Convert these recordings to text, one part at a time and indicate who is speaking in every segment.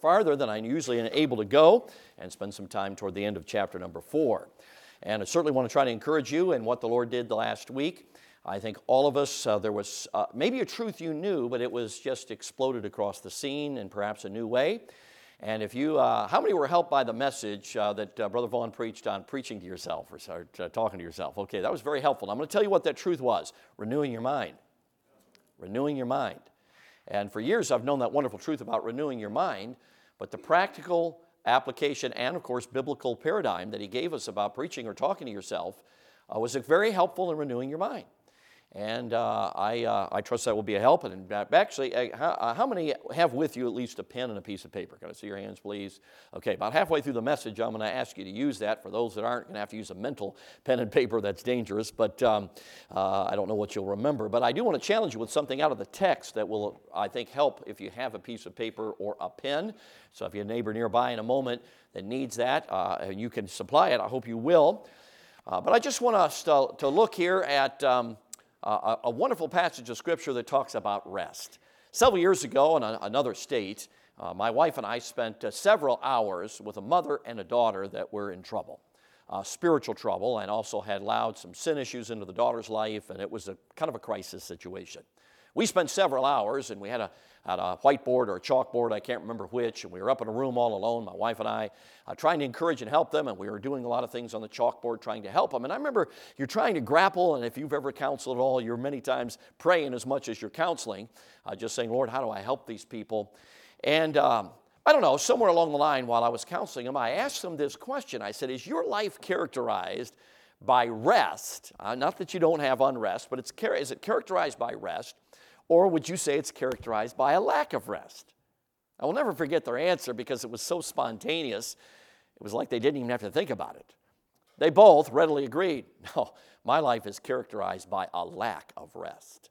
Speaker 1: farther than I'm usually able to go and spend some time toward the end of chapter number four. And I certainly want to try to encourage you in what the Lord did the last week. I think all of us, uh, there was uh, maybe a truth you knew, but it was just exploded across the scene in perhaps a new way. And if you, uh, how many were helped by the message uh, that uh, Brother Vaughn preached on preaching to yourself or, or uh, talking to yourself? Okay, that was very helpful. I'm going to tell you what that truth was renewing your mind. Renewing your mind. And for years, I've known that wonderful truth about renewing your mind, but the practical application and, of course, biblical paradigm that he gave us about preaching or talking to yourself uh, was very helpful in renewing your mind. And uh, I, uh, I trust that will be a help. And actually, uh, how, uh, how, many have with you at least a pen and a piece of paper? Can I see your hands, please? Okay, about halfway through the message, I'm going to ask you to use that. For those that aren't, going to have to use a mental pen and paper. That's dangerous, but um, uh, I don't know what you'll remember. But I do want to challenge you with something out of the text that will, I think, help if you have a piece of paper or a pen. So if you have a neighbor nearby in a moment that needs that, uh, and you can supply it, I hope you will. but I just want us to, to look here at. Um, uh, a, wonderful passage of scripture that talks about rest. Several years ago in a, another state, uh, my wife and I spent uh, several hours with a mother and a daughter that were in trouble. Uh, spiritual trouble, and also had allowed some sin issues into the daughter's life, and it was a kind of a crisis situation. We spent several hours, and we had a, had a whiteboard or a chalkboard, I can't remember which, and we were up in a room all alone, my wife and I, uh, trying to encourage and help them, and we were doing a lot of things on the chalkboard trying to help them. And I remember you're trying to grapple, and if you've ever counseled at all, you're many times praying as much as you're counseling, uh, just saying, Lord, how do I help these people? And um, I don't know, somewhere along the line while I was counseling them, I asked them this question. I said, Is your life characterized by rest? Uh, not that you don't have unrest, but it's, is it characterized by rest? Or would you say it's characterized by a lack of rest? I will never forget their answer because it was so spontaneous. It was like they didn't even have to think about it. They both readily agreed no, my life is characterized by a lack of rest.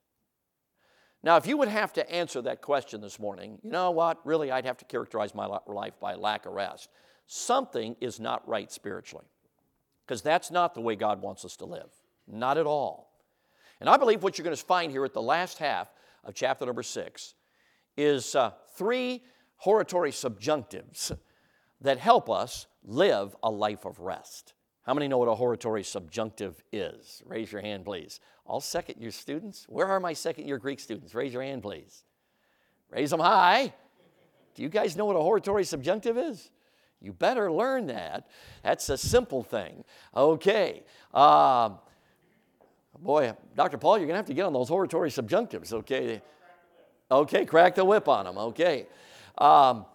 Speaker 1: Now, if you would have to answer that question this morning, you know what? Really, I'd have to characterize my life by lack of rest. Something is not right spiritually because that's not the way God wants us to live. Not at all. And I believe what you're going to find here at the last half of chapter number six is uh, three hortatory subjunctives that help us live a life of rest. How many know what a hortatory subjunctive is? Raise your hand, please. All second year students? Where are my second year Greek students? Raise your hand, please. Raise them high. Do you guys know what a hortatory subjunctive is? You better learn that. That's a simple thing. Okay. Uh, Boy, Dr. Paul, you're going to have to get on those hortatory subjunctives, okay? Okay, crack the whip on them, okay. Um,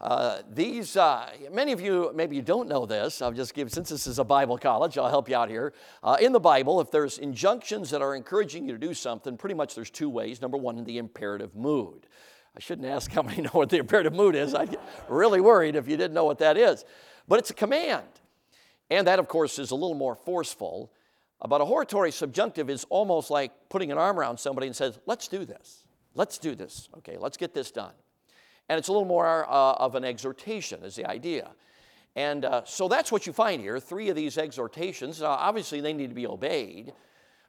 Speaker 1: uh, these, uh, many of you, maybe you don't know this. I'll just give, since this is a Bible college, I'll help you out here. Uh, in the Bible, if there's injunctions that are encouraging you to do something, pretty much there's two ways. Number one, in the imperative mood. I shouldn't ask how many know what the imperative mood is. I'd get really worried if you didn't know what that is. But it's a command. And that, of course, is a little more forceful. But a hortatory subjunctive is almost like putting an arm around somebody and says, let's do this. Let's do this. Okay, let's get this done. And it's a little more uh, of an exhortation, is the idea. And uh, so that's what you find here. Three of these exhortations, uh, obviously, they need to be obeyed,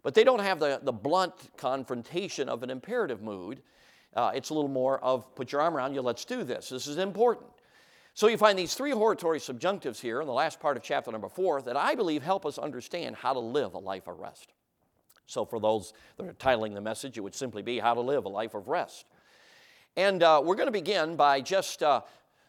Speaker 1: but they don't have the, the blunt confrontation of an imperative mood. Uh, it's a little more of put your arm around you, let's do this. This is important. So you find these three hortatory subjunctives here in the last part of chapter number four that I believe help us understand how to live a life of rest. So for those that are titling the message, it would simply be How to Live a Life of Rest. And uh, we're going to begin by just uh,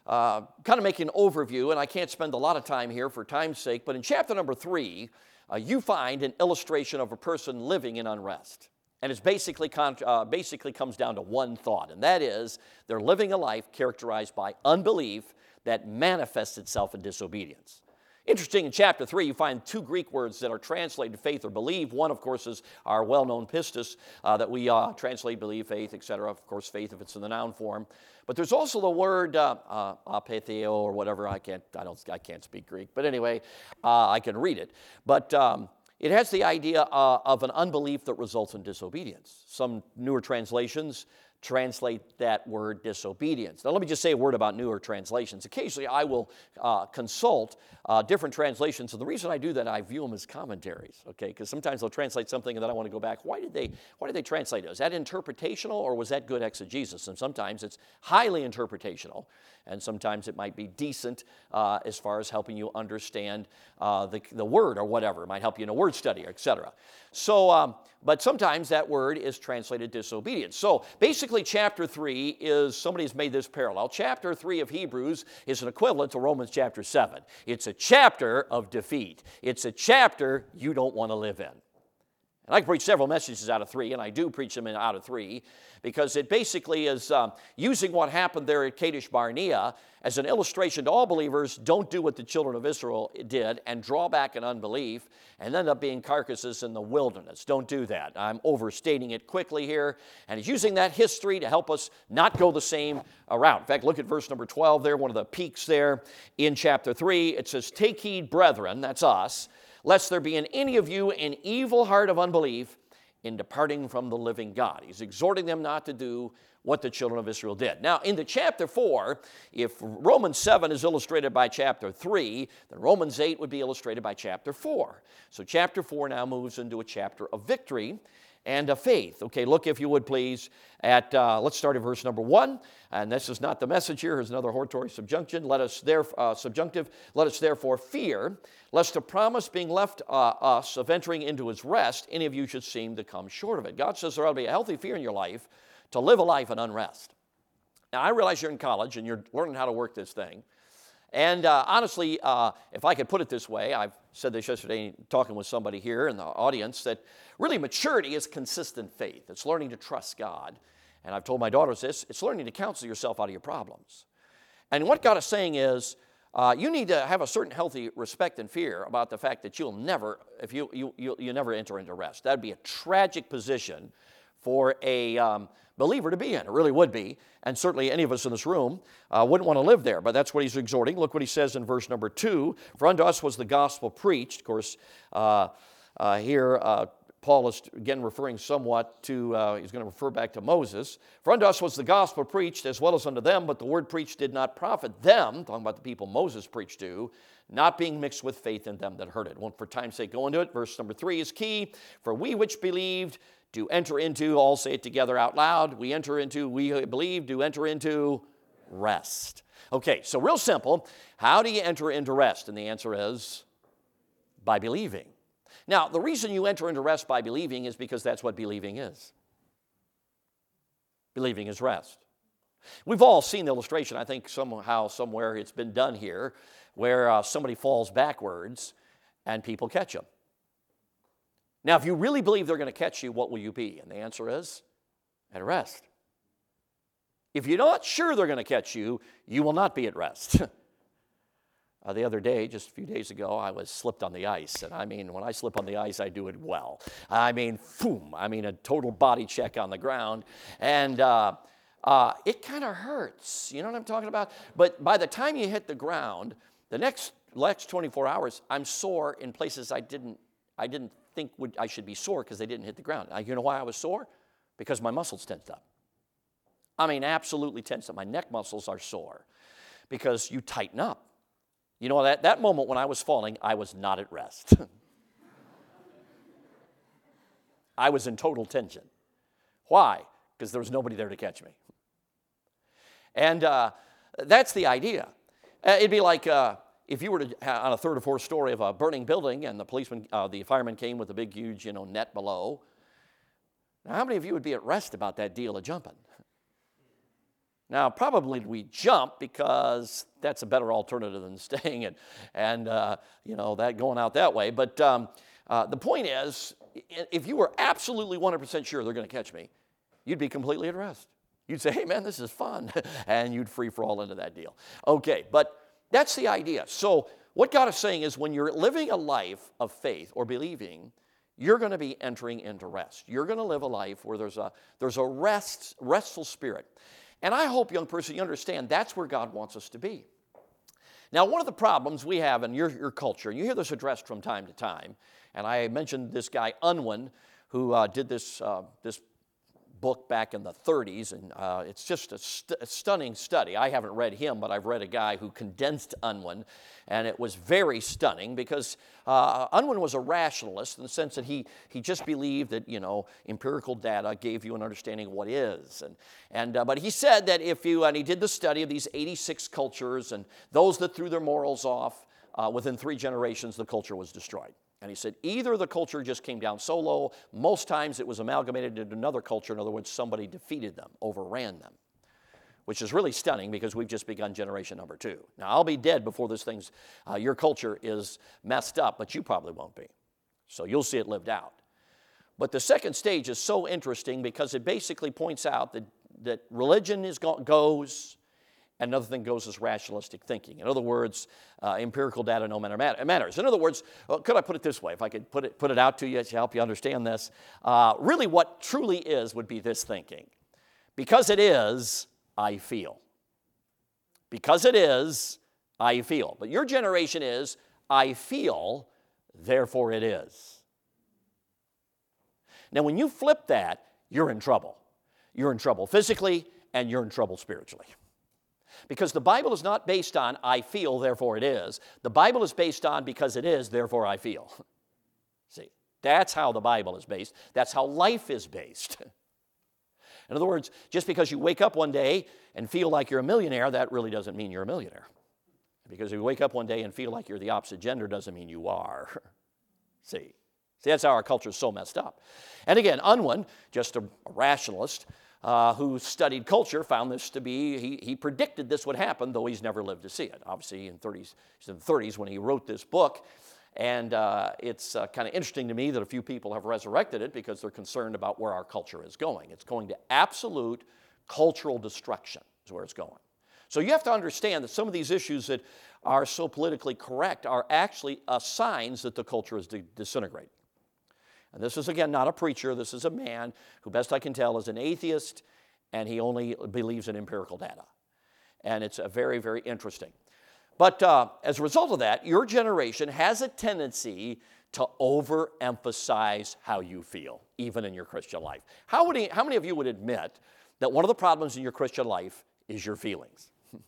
Speaker 1: uh, kind of making an overview, and I can't spend a lot of time here for time's sake, but in chapter number three, uh, you find an illustration of a person living in unrest. And it basically, uh, basically comes down to one thought, and that is they're living a life characterized by unbelief that manifests itself in disobedience. Interesting, in chapter 3, you find two Greek words that are translated faith or believe. One, of course, is our well known pistis uh, that we uh, translate believe, faith, etc. Of course, faith if it's in the noun form. But there's also the word uh, uh apetheo or whatever. I can't, I, don't, I can't speak Greek. But anyway, uh, I can read it. But um, it has the idea uh, of an unbelief that results in disobedience. Some newer translations translate that word disobedience. Now, let me just say a word about newer translations. Occasionally, I will uh, consult uh, different translations, and the reason I do that, I view them as commentaries, okay? Because sometimes they'll translate something, and then I want to go back. Why did they? Why did they translate it? Was that interpretational, or was that good exegesis? And sometimes it's highly interpretational, and sometimes it might be decent uh, as far as helping you understand uh, the, the word or whatever. It might help you in a word study, etc. So, um, but sometimes that word is translated disobedience. So basically, chapter 3 is somebody's made this parallel. Chapter 3 of Hebrews is an equivalent to Romans chapter 7. It's a chapter of defeat, it's a chapter you don't want to live in. And I can preach several messages out of three, and I do preach them out of three, because it basically is um, using what happened there at Kadesh Barnea as an illustration to all believers don't do what the children of Israel did and draw back in unbelief and end up being carcasses in the wilderness. Don't do that. I'm overstating it quickly here, and it's using that history to help us not go the same route. In fact, look at verse number 12 there, one of the peaks there in chapter 3. It says, Take heed, brethren, that's us lest there be in any of you an evil heart of unbelief in departing from the living God. He's exhorting them not to do what the children of Israel did. Now, in the chapter 4, if Romans 7 is illustrated by chapter 3, then Romans 8 would be illustrated by chapter 4. So, chapter 4 now moves into a chapter of victory and a faith. Okay, look, if you would please, at, uh, let's start at verse number one. And this is not the message here, here's another hortatory subjunction. Let us, there, uh, subjunctive, let us therefore fear, lest the promise being left uh, us of entering into his rest, any of you should seem to come short of it. God says there ought to be a healthy fear in your life to live a life in unrest. Now, I realize you're in college and you're learning how to work this thing. And uh, honestly, uh, if I could put it this way, I've said this yesterday talking with somebody here in the audience that really maturity is consistent faith. It's learning to trust God. And I've told my daughters this it's learning to counsel yourself out of your problems. And what God is saying is, uh, you need to have a certain healthy respect and fear about the fact that you'll never, if you, you, you, you never enter into rest. That'd be a tragic position for a um, believer to be in. It really would be. And certainly any of us in this room uh, wouldn't want to live there. But that's what he's exhorting. Look what he says in verse number two. For unto us was the gospel preached. Of course, uh, uh, here uh, Paul is again referring somewhat to, uh, he's going to refer back to Moses. For unto us was the gospel preached as well as unto them, but the word preached did not profit them, talking about the people Moses preached to, not being mixed with faith in them that heard it. Won't for time's sake go into it. Verse number three is key. For we which believed to enter into, all say it together out loud. We enter into, we believe, to enter into rest. Okay, so real simple. How do you enter into rest? And the answer is by believing. Now, the reason you enter into rest by believing is because that's what believing is. Believing is rest. We've all seen the illustration, I think somehow, somewhere it's been done here, where uh, somebody falls backwards and people catch them. Now, if you really believe they're going to catch you, what will you be? And the answer is at rest. If you're not sure they're going to catch you, you will not be at rest. uh, the other day, just a few days ago, I was slipped on the ice. And I mean, when I slip on the ice, I do it well. I mean, boom, I mean, a total body check on the ground. And uh, uh, it kind of hurts. You know what I'm talking about? But by the time you hit the ground, the next, next 24 hours, I'm sore in places I didn't, I didn't think would, I should be sore because they didn't hit the ground. Now, you know why I was sore? Because my muscles tensed up. I mean, absolutely tensed up. My neck muscles are sore because you tighten up. You know, that, that moment when I was falling, I was not at rest. I was in total tension. Why? Because there was nobody there to catch me. And uh, that's the idea. Uh, it'd be like, uh, if you were to on a third or fourth story of a burning building and the policeman, uh, the fireman came with a big, huge, you know, net below, now how many of you would be at rest about that deal of jumping? Now, probably we jump because that's a better alternative than staying and, and uh, you know, that going out that way. But um, uh, the point is, if you were absolutely 100% sure they're going to catch me, you'd be completely at rest. You'd say, hey, man, this is fun. and you'd free for all into that deal. Okay, but that's the idea. So, what God is saying is when you're living a life of faith or believing, you're going to be entering into rest. You're going to live a life where there's a, there's a rest, restful spirit. And I hope, young person, you understand that's where God wants us to be. Now, one of the problems we have in your, your culture, and you hear this addressed from time to time, and I mentioned this guy, Unwin, who uh, did this, uh, this book back in the 30s, and uh, it's just a, st- a, stunning study. I haven't read him, but I've read a guy who condensed Unwin, and it was very stunning because uh, Unwin was a rationalist in the sense that he, he just believed that, you know, empirical data gave you an understanding of what is. And, and, uh, but he said that if you, and he did the study of these 86 cultures, and those that threw their morals off, uh, within three generations, the culture was destroyed. And he said either the culture just came down so low, most times it was amalgamated into another culture. In other words, somebody defeated them, overran them, which is really stunning because we've just begun generation number two. Now, I'll be dead before this thing's, uh, your culture is messed up, but you probably won't be. So you'll see it lived out. But the second stage is so interesting because it basically points out that, that religion is go- goes, Another thing goes is rationalistic thinking. In other words, uh, empirical data no matter matters. In other words, could I put it this way? If I could put it, put it out to you to help you understand this, uh, really what truly is would be this thinking. Because it is, I feel. Because it is, I feel. But your generation is, I feel, therefore it is. Now, when you flip that, you're in trouble. You're in trouble physically and you're in trouble spiritually. Because the Bible is not based on I feel, therefore it is. The Bible is based on because it is, therefore I feel. See, that's how the Bible is based. That's how life is based. In other words, just because you wake up one day and feel like you're a millionaire, that really doesn't mean you're a millionaire. Because if you wake up one day and feel like you're the opposite gender, doesn't mean you are. See? See, that's how our culture is so messed up. And again, Unwin, just a, a rationalist, uh, who studied culture found this to be, he, he predicted this would happen, though he's never lived to see it. Obviously, in 30s, he's in the 30s when he wrote this book. And uh, it's uh, kind of interesting to me that a few people have resurrected it because they're concerned about where our culture is going. It's going to absolute cultural destruction, is where it's going. So you have to understand that some of these issues that are so politically correct are actually uh, signs that the culture is de- disintegrating. And this is, again, not a preacher. This is a man who, best I can tell, is an atheist and he only believes in empirical data. And it's a very, very interesting. But uh, as a result of that, your generation has a tendency to overemphasize how you feel, even in your Christian life. How, would he, how many of you would admit that one of the problems in your Christian life is your feelings?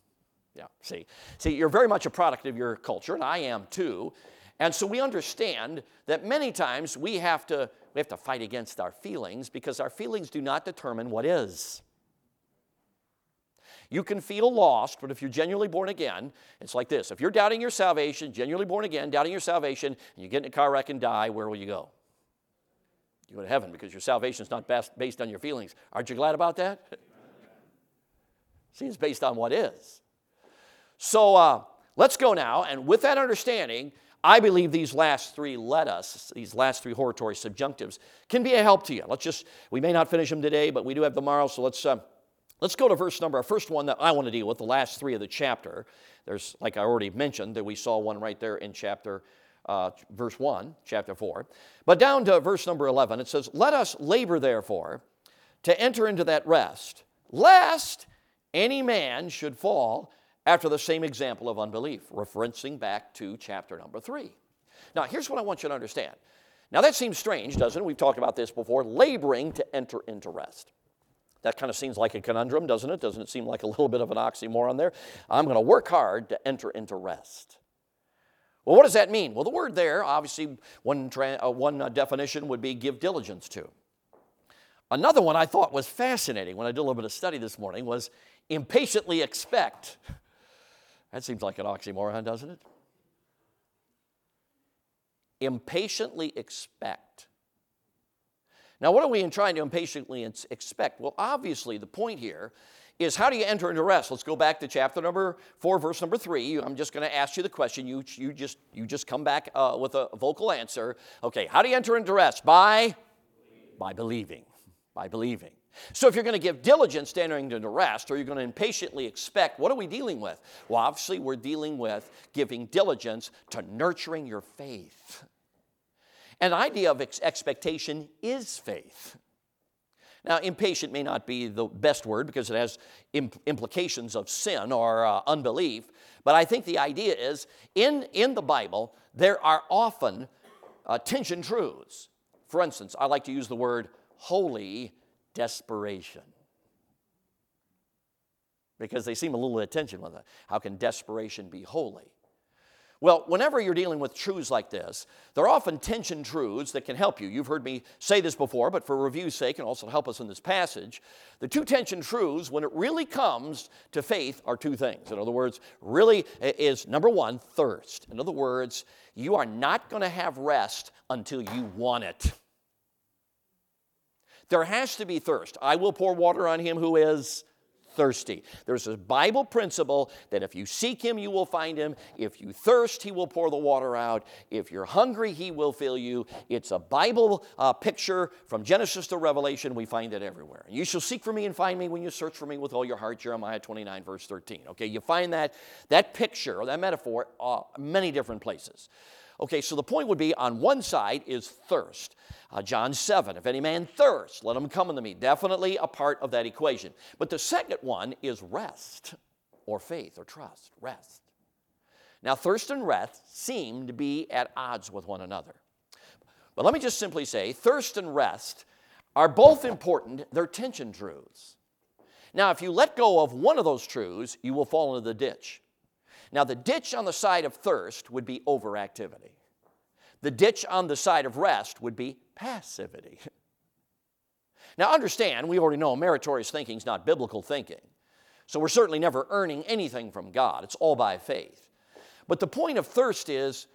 Speaker 1: yeah, see. See, you're very much a product of your culture, and I am too. And so we understand that many times we have to, we have to fight against our feelings because our feelings do not determine what is. You can feel lost, but if you're genuinely born again, it's like this. If you're doubting your salvation, genuinely born again, doubting your salvation, and you get in a car wreck and die, where will you go? You go to heaven because your salvation is not based on your feelings. Aren't you glad about that? See, it's based on what is. So uh, let's go now, and with that understanding, I believe these last three let us, these last three hortatory subjunctives, can be a help to you. Let's just, we may not finish them today, but we do have tomorrow, so let's, uh, let's go to verse number, our first one that I want to deal with, the last three of the chapter. There's, like I already mentioned, that we saw one right there in chapter, uh, verse 1, chapter 4. But down to verse number 11, it says, Let us labor, therefore, to enter into that rest, lest any man should fall after the same example of unbelief, referencing back to chapter number three. Now, here's what I want you to understand. Now, that seems strange, doesn't it? We've talked about this before laboring to enter into rest. That kind of seems like a conundrum, doesn't it? Doesn't it seem like a little bit of an oxymoron there? I'm going to work hard to enter into rest. Well, what does that mean? Well, the word there, obviously, one, tra- uh, one uh, definition would be give diligence to. Another one I thought was fascinating when I did a little bit of study this morning was impatiently expect. That seems like an oxymoron, doesn't it? Impatiently expect. Now, what are we trying to impatiently expect? Well, obviously, the point here is how do you enter into rest? Let's go back to chapter number four, verse number three. I'm just going to ask you the question. You, you, just, you just come back uh, with a vocal answer. Okay, how do you enter into rest? By? By believing. By believing. So if you're going to give diligence to entering into rest, or you're going to impatiently expect, what are we dealing with? Well, obviously, we're dealing with giving diligence to nurturing your faith. An idea of ex- expectation is faith. Now, impatient may not be the best word because it has imp- implications of sin or uh, unbelief, but I think the idea is in, in the Bible, there are often uh, tension truths. For instance, I like to use the word holy desperation. Because they seem a little attention with it. How can desperation be holy? Well, whenever you're dealing with truths like this, there are often tension truths that can help you. You've heard me say this before, but for review's sake and also help us in this passage, the two tension truths, when it really comes to faith, are two things. In other words, really is number one, thirst. In other words, you are not going to have rest until you want it. There has to be thirst. I will pour water on him who is thirsty. There's a Bible principle that if you seek Him, you will find Him. If you thirst, He will pour the water out. If you're hungry, He will fill you. It's a Bible uh, picture from Genesis to Revelation. We find it everywhere. You shall seek for me and find me when you search for me with all your heart. Jeremiah 29, verse 13. Okay, you find that, that picture or that metaphor uh, many different places. Okay, so the point would be on one side is thirst. Uh, John 7, if any man thirst, let him come unto me. Definitely a part of that equation. But the second one is rest, or faith, or trust. Rest. Now, thirst and rest seem to be at odds with one another. But let me just simply say thirst and rest are both important, they're tension truths. Now, if you let go of one of those truths, you will fall into the ditch. Now, the ditch on the side of thirst would be overactivity. The ditch on the side of rest would be passivity. Now, understand, we already know meritorious thinking is not biblical thinking. So we're certainly never earning anything from God, it's all by faith. But the point of thirst is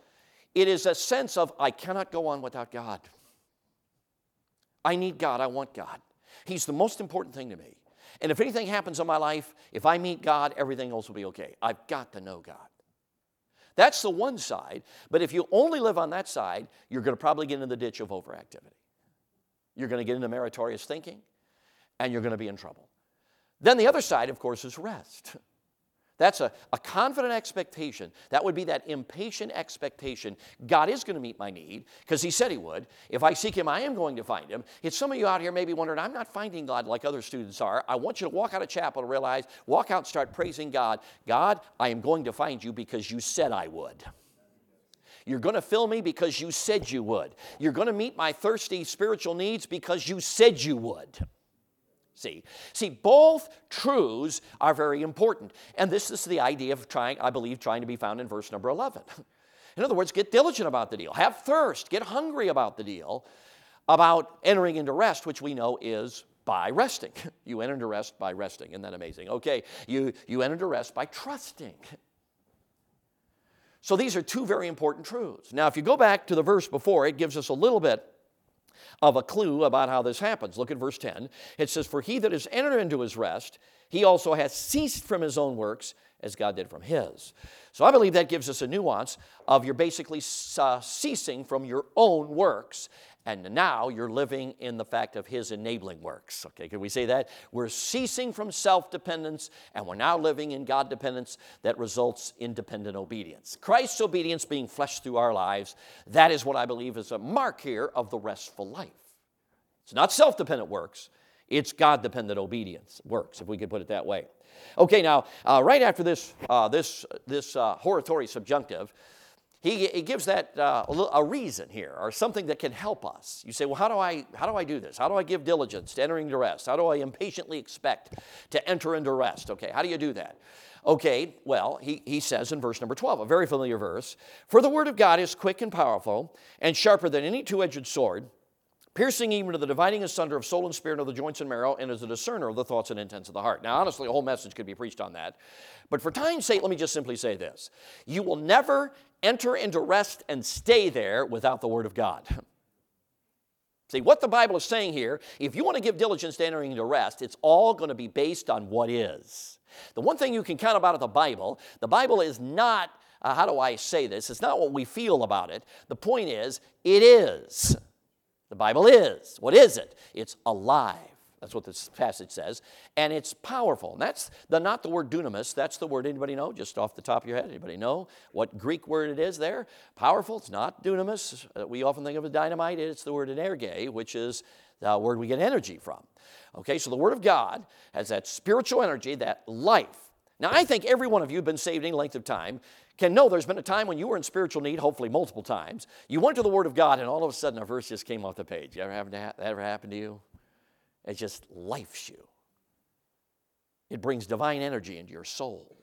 Speaker 1: it is a sense of, I cannot go on without God. I need God, I want God. He's the most important thing to me. And if anything happens in my life, if I meet God, everything else will be okay. I've got to know God. That's the one side. But if you only live on that side, you're going to probably get into the ditch of overactivity. You're going to get into meritorious thinking, and you're going to be in trouble. Then the other side, of course, is rest. That's a, a confident expectation. That would be that impatient expectation. God is going to meet my need because He said He would. If I seek Him, I am going to find Him. It's some of you out here maybe wondering, I'm not finding God like other students are. I want you to walk out of chapel and realize, walk out and start praising God. God, I am going to find you because you said I would. You're going to fill me because you said you would. You're going to meet my thirsty spiritual needs because you said you would. See, see, both truths are very important. And this is the idea of trying, I believe, trying to be found in verse number 11. In other words, get diligent about the deal, have thirst, get hungry about the deal, about entering into rest, which we know is by resting. You enter into rest by resting. Isn't that amazing? Okay, you, you enter into rest by trusting. So these are two very important truths. Now, if you go back to the verse before, it gives us a little bit of a clue about how this happens. Look at verse 10. It says, For he that is entered into his rest, he also has ceased from his own works as God did from his. So I believe that gives us a nuance of you're basically uh, ceasing from your own works and now you're living in the fact of his enabling works. Okay, can we say that? We're ceasing from self dependence and we're now living in God dependence that results in dependent obedience. Christ's obedience being fleshed through our lives, that is what I believe is a mark here of the restful life. It's not self dependent works, it's God dependent obedience works, if we could put it that way. Okay, now, uh, right after this, uh, this, this uh, hortatory subjunctive, he, he gives that uh, a reason here or something that can help us. You say, well, how do, I, how do I do this? How do I give diligence to entering into rest? How do I impatiently expect to enter into rest? Okay, how do you do that? Okay, well, he, he says in verse number 12, a very familiar verse For the word of God is quick and powerful and sharper than any two edged sword piercing even to the dividing asunder of soul and spirit of the joints and marrow, and is a discerner of the thoughts and intents of the heart. Now, honestly, a whole message could be preached on that. But for time's sake, let me just simply say this You will never enter into rest and stay there without the Word of God. See, what the Bible is saying here, if you want to give diligence to entering into rest, it's all going to be based on what is. The one thing you can count about the Bible, the Bible is not, uh, how do I say this? It's not what we feel about it. The point is, it is. The Bible is. What is it? It's alive. That's what this passage says. And it's powerful. And that's the, not the word dunamis. That's the word, anybody know, just off the top of your head? Anybody know what Greek word it is there? Powerful. It's not dunamis. Uh, we often think of as dynamite. It's the word energe, which is the word we get energy from. Okay, so the Word of God has that spiritual energy, that life. Now, I think every one of you who've been saved any length of time can know there's been a time when you were in spiritual need, hopefully multiple times. You went to the Word of God, and all of a sudden a verse just came off the page. You ever happen to ha- that ever happened to you? It just lifes you. It brings divine energy into your soul.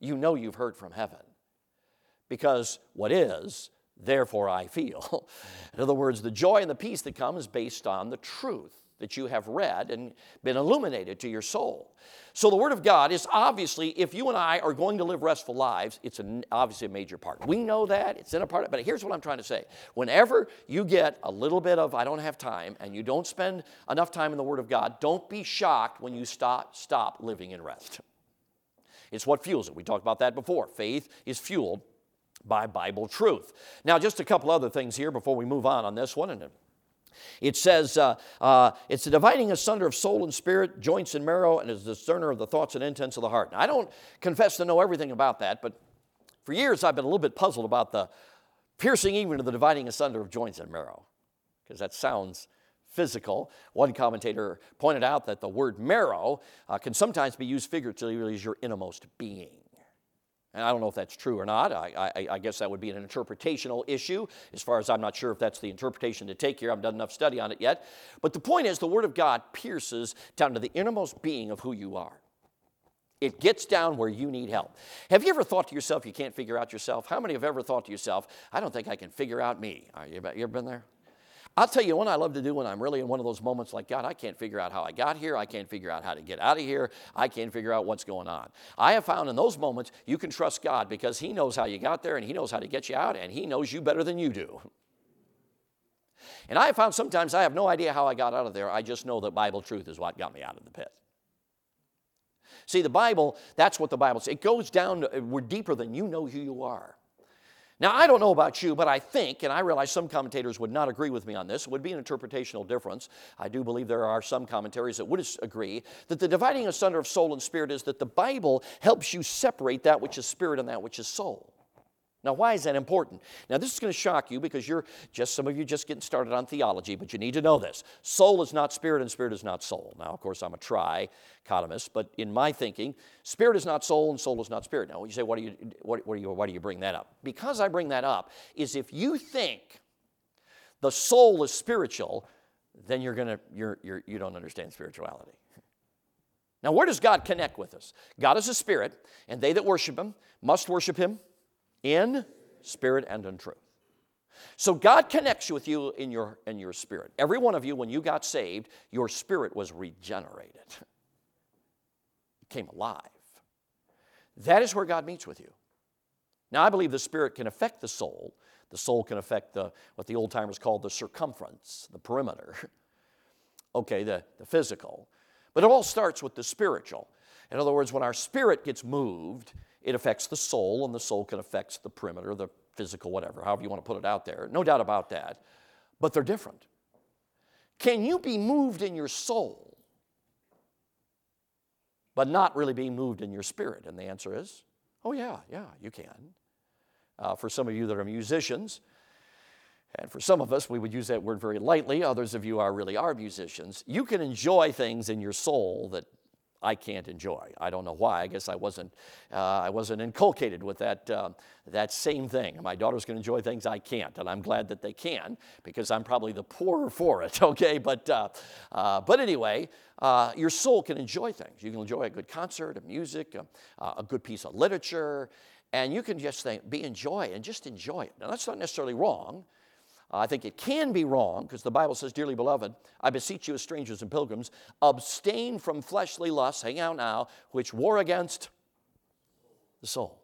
Speaker 1: You know you've heard from heaven. Because what is, therefore I feel. In other words, the joy and the peace that come is based on the truth that you have read and been illuminated to your soul. So, the Word of God is obviously, if you and I are going to live restful lives, it's an, obviously a major part. We know that, it's in a part, but here's what I'm trying to say. Whenever you get a little bit of, I don't have time, and you don't spend enough time in the Word of God, don't be shocked when you stop, stop living in rest. It's what fuels it. We talked about that before. Faith is fueled by Bible truth. Now, just a couple other things here before we move on on this one. And it says, uh, uh, it's the dividing asunder of soul and spirit, joints and marrow, and is the discerner of the thoughts and intents of the heart. Now, I don't confess to know everything about that, but for years I've been a little bit puzzled about the piercing even of the dividing asunder of joints and marrow, because that sounds physical. One commentator pointed out that the word marrow uh, can sometimes be used figuratively as your innermost being. And I don't know if that's true or not. I, I, I, guess that would be an interpretational issue. As far as I'm not sure if that's the interpretation to take here, I've done enough study on it yet. But the point is, the Word of God pierces down to the innermost being of who you are. It gets down where you need help. Have you ever thought to yourself, you can't figure out yourself? How many have ever thought to yourself, I don't think I can figure out me? Uh, you ever been there? I'll tell you what I love to do when I'm really in one of those moments like, God, I can't figure out how I got here. I can't figure out how to get out of here. I can't figure out what's going on. I have found in those moments you can trust God because He knows how you got there and He knows how to get you out and He knows you better than you do. And I have found sometimes I have no idea how I got out of there. I just know that Bible truth is what got me out of the pit. See, the Bible, that's what the Bible says. It goes down, to, we're deeper than you know who you are. Now, I don't know about you, but I think, and I realize some commentators would not agree with me on this, it would be an interpretational difference. I do believe there are some commentaries that would agree that the dividing asunder of soul and spirit is that the Bible helps you separate that which is spirit and that which is soul. Now, why is that important? Now, this is going to shock you because you're just, some of you just getting started on theology, but you need to know this. Soul is not spirit and spirit is not soul. Now, of course, I'm a trichotomist, but in my thinking, spirit is not soul and soul is not spirit. Now, you say, what do you, what, what do you, why do you bring that up? Because I bring that up is if you think the soul is spiritual, then you're going to, you're, you're, you don't understand spirituality. Now, where does God connect with us? God is a spirit, and they that worship him must worship him in spirit and in truth. So God connects with you in your, in your spirit. Every one of you, when you got saved, your spirit was regenerated. It came alive. That is where God meets with you. Now, I believe the spirit can affect the soul. The soul can affect the, what the old timers called the circumference, the perimeter. okay, the, the physical. But it all starts with the spiritual. In other words, when our spirit gets moved, it affects the soul, and the soul can affect the perimeter, the physical, whatever, however you want to put it out there. No doubt about that. But they're different. Can you be moved in your soul, but not really be moved in your spirit? And the answer is, oh, yeah, yeah, you can. Uh, for some of you that are musicians, and for some of us, we would use that word very lightly. Others of you are really are musicians. You can enjoy things in your soul that I can't enjoy. I don't know why. I guess I wasn't, uh, I wasn't inculcated with that, uh, that same thing. My daughters can enjoy things I can't, and I'm glad that they can because I'm probably the poorer for it, okay? But, uh, uh but anyway, uh, your soul can enjoy things. You can enjoy a good concert, a music, a, a good piece of literature, and you can just think, be enjoy and just enjoy it. Now, that's not necessarily wrong. Uh, I think it can be wrong because the Bible says, Dearly beloved, I beseech you as strangers and pilgrims, abstain from fleshly lusts, hang out now, which war against the soul.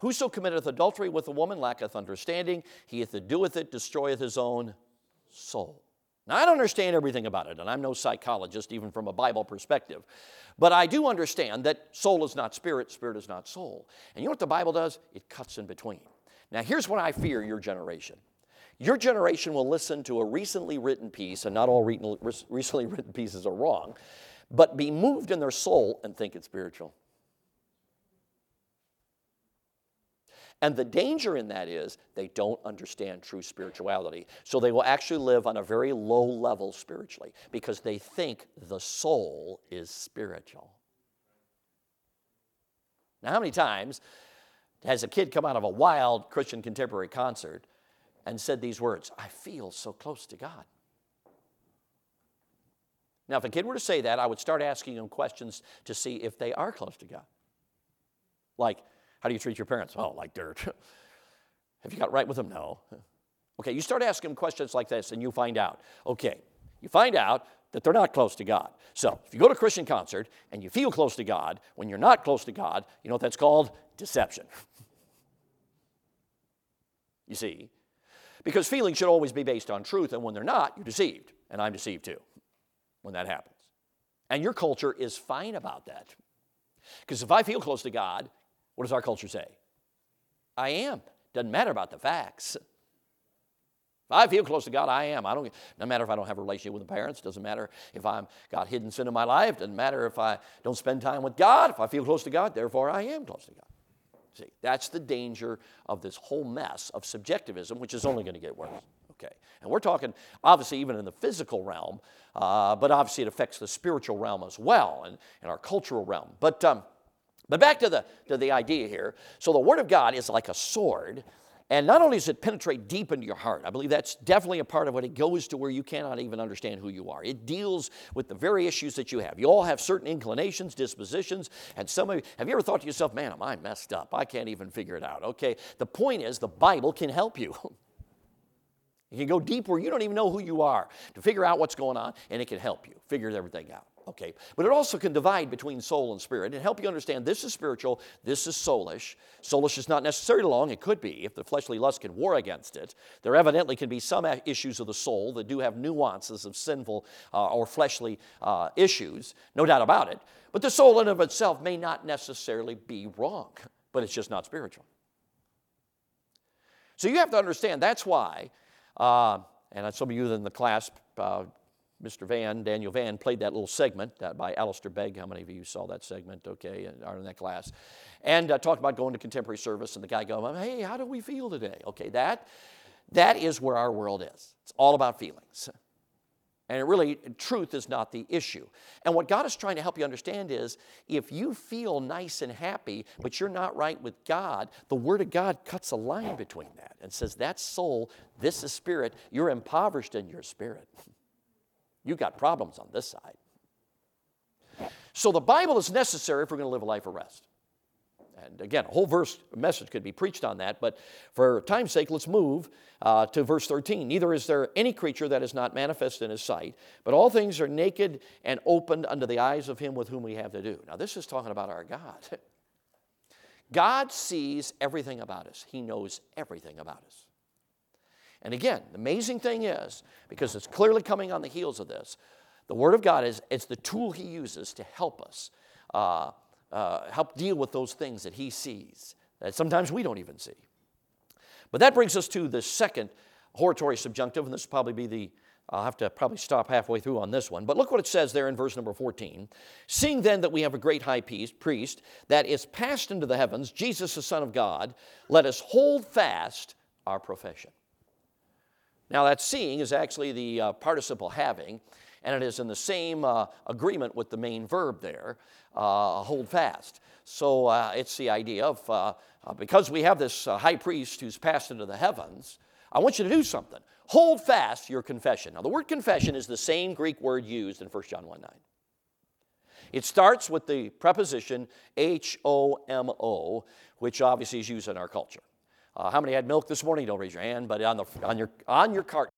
Speaker 1: Whoso committeth adultery with a woman lacketh understanding, he that doeth it destroyeth his own soul. Now, I don't understand everything about it, and I'm no psychologist, even from a Bible perspective. But I do understand that soul is not spirit, spirit is not soul. And you know what the Bible does? It cuts in between. Now, here's what I fear your generation. Your generation will listen to a recently written piece, and not all recently written pieces are wrong, but be moved in their soul and think it's spiritual. And the danger in that is they don't understand true spirituality. So they will actually live on a very low level spiritually because they think the soul is spiritual. Now, how many times has a kid come out of a wild Christian contemporary concert and said these words I feel so close to God. Now, if a kid were to say that, I would start asking them questions to see if they are close to God. Like, how do you treat your parents? Oh, like dirt. Have you got right with them? No. Okay, you start asking them questions like this and you find out. Okay, you find out that they're not close to God. So, if you go to a Christian concert and you feel close to God when you're not close to God, you know what that's called? Deception. you see? Because feelings should always be based on truth, and when they're not, you're deceived. And I'm deceived too when that happens. And your culture is fine about that. Because if I feel close to God, what does our culture say? I am. Doesn't matter about the facts. If I feel close to God, I am. I don't. No matter if I don't have a relationship with the parents. Doesn't matter if I'm got hidden sin in my life. Doesn't matter if I don't spend time with God. If I feel close to God, therefore I am close to God. See, that's the danger of this whole mess of subjectivism, which is only going to get worse. Okay, and we're talking obviously even in the physical realm, uh, but obviously it affects the spiritual realm as well and, and our cultural realm. But um, but back to the to the idea here. So the Word of God is like a sword and not only does it penetrate deep into your heart, I believe that's definitely a part of what It goes to where you cannot even understand who you are. It deals with the very issues that you have. You all have certain inclinations, dispositions, and some of you, have you ever thought to yourself, man, am I messed up? I can't even figure it out. Okay, the point is the Bible can help you. it can go deep where you don't even know who you are to figure out what's going on, and it can help you figure everything out. Okay, but it also can divide between soul and spirit and help you understand this is spiritual, this is soulish. Soulish is not necessarily long, it could be if the fleshly lust can war against it. There evidently can be some issues of the soul that do have nuances of sinful uh, or fleshly uh, issues, no doubt about it. But the soul in of itself may not necessarily be wrong, but it's just not spiritual. So you have to understand that's why, uh, and some of you in the class uh, Mr. Van, Daniel Van, played that little segment uh, by Alistair Begg. How many of you saw that segment, okay, are in that class? And uh, talked about going to contemporary service, and the guy going, hey, how do we feel today? Okay, that, that is where our world is. It's all about feelings. And it really, truth is not the issue. And what God is trying to help you understand is if you feel nice and happy, but you're not right with God, the Word of God cuts a line between that and says, That's soul, this is spirit. You're impoverished in your spirit. You got problems on this side. So the Bible is necessary if we're going to live a life of rest. And again, a whole verse message could be preached on that, but for time's sake, let's move uh, to verse 13. Neither is there any creature that is not manifest in his sight, but all things are naked and opened under the eyes of him with whom we have to do. Now, this is talking about our God. God sees everything about us, He knows everything about us. And again, the amazing thing is, because it's clearly coming on the heels of this, the Word of God is it's the tool He uses to help us, uh, uh, help deal with those things that He sees that sometimes we don't even see. But that brings us to the second hortatory subjunctive, and this will probably be the I'll have to probably stop halfway through on this one. But look what it says there in verse number 14. Seeing then that we have a great high priest that is passed into the heavens, Jesus the Son of God, let us hold fast our profession. Now, that seeing is actually the uh, participle having, and it is in the same uh, agreement with the main verb there, uh, hold fast. So uh, it's the idea of uh, uh, because we have this high priest who's passed into the heavens, I want you to do something. Hold fast your confession. Now, the word confession is the same Greek word used in 1 John 1 9. It starts with the preposition H O M O, which obviously is used in our culture. Uh, how many had milk this morning? Don't raise your hand, but on, the, on, your, on your carton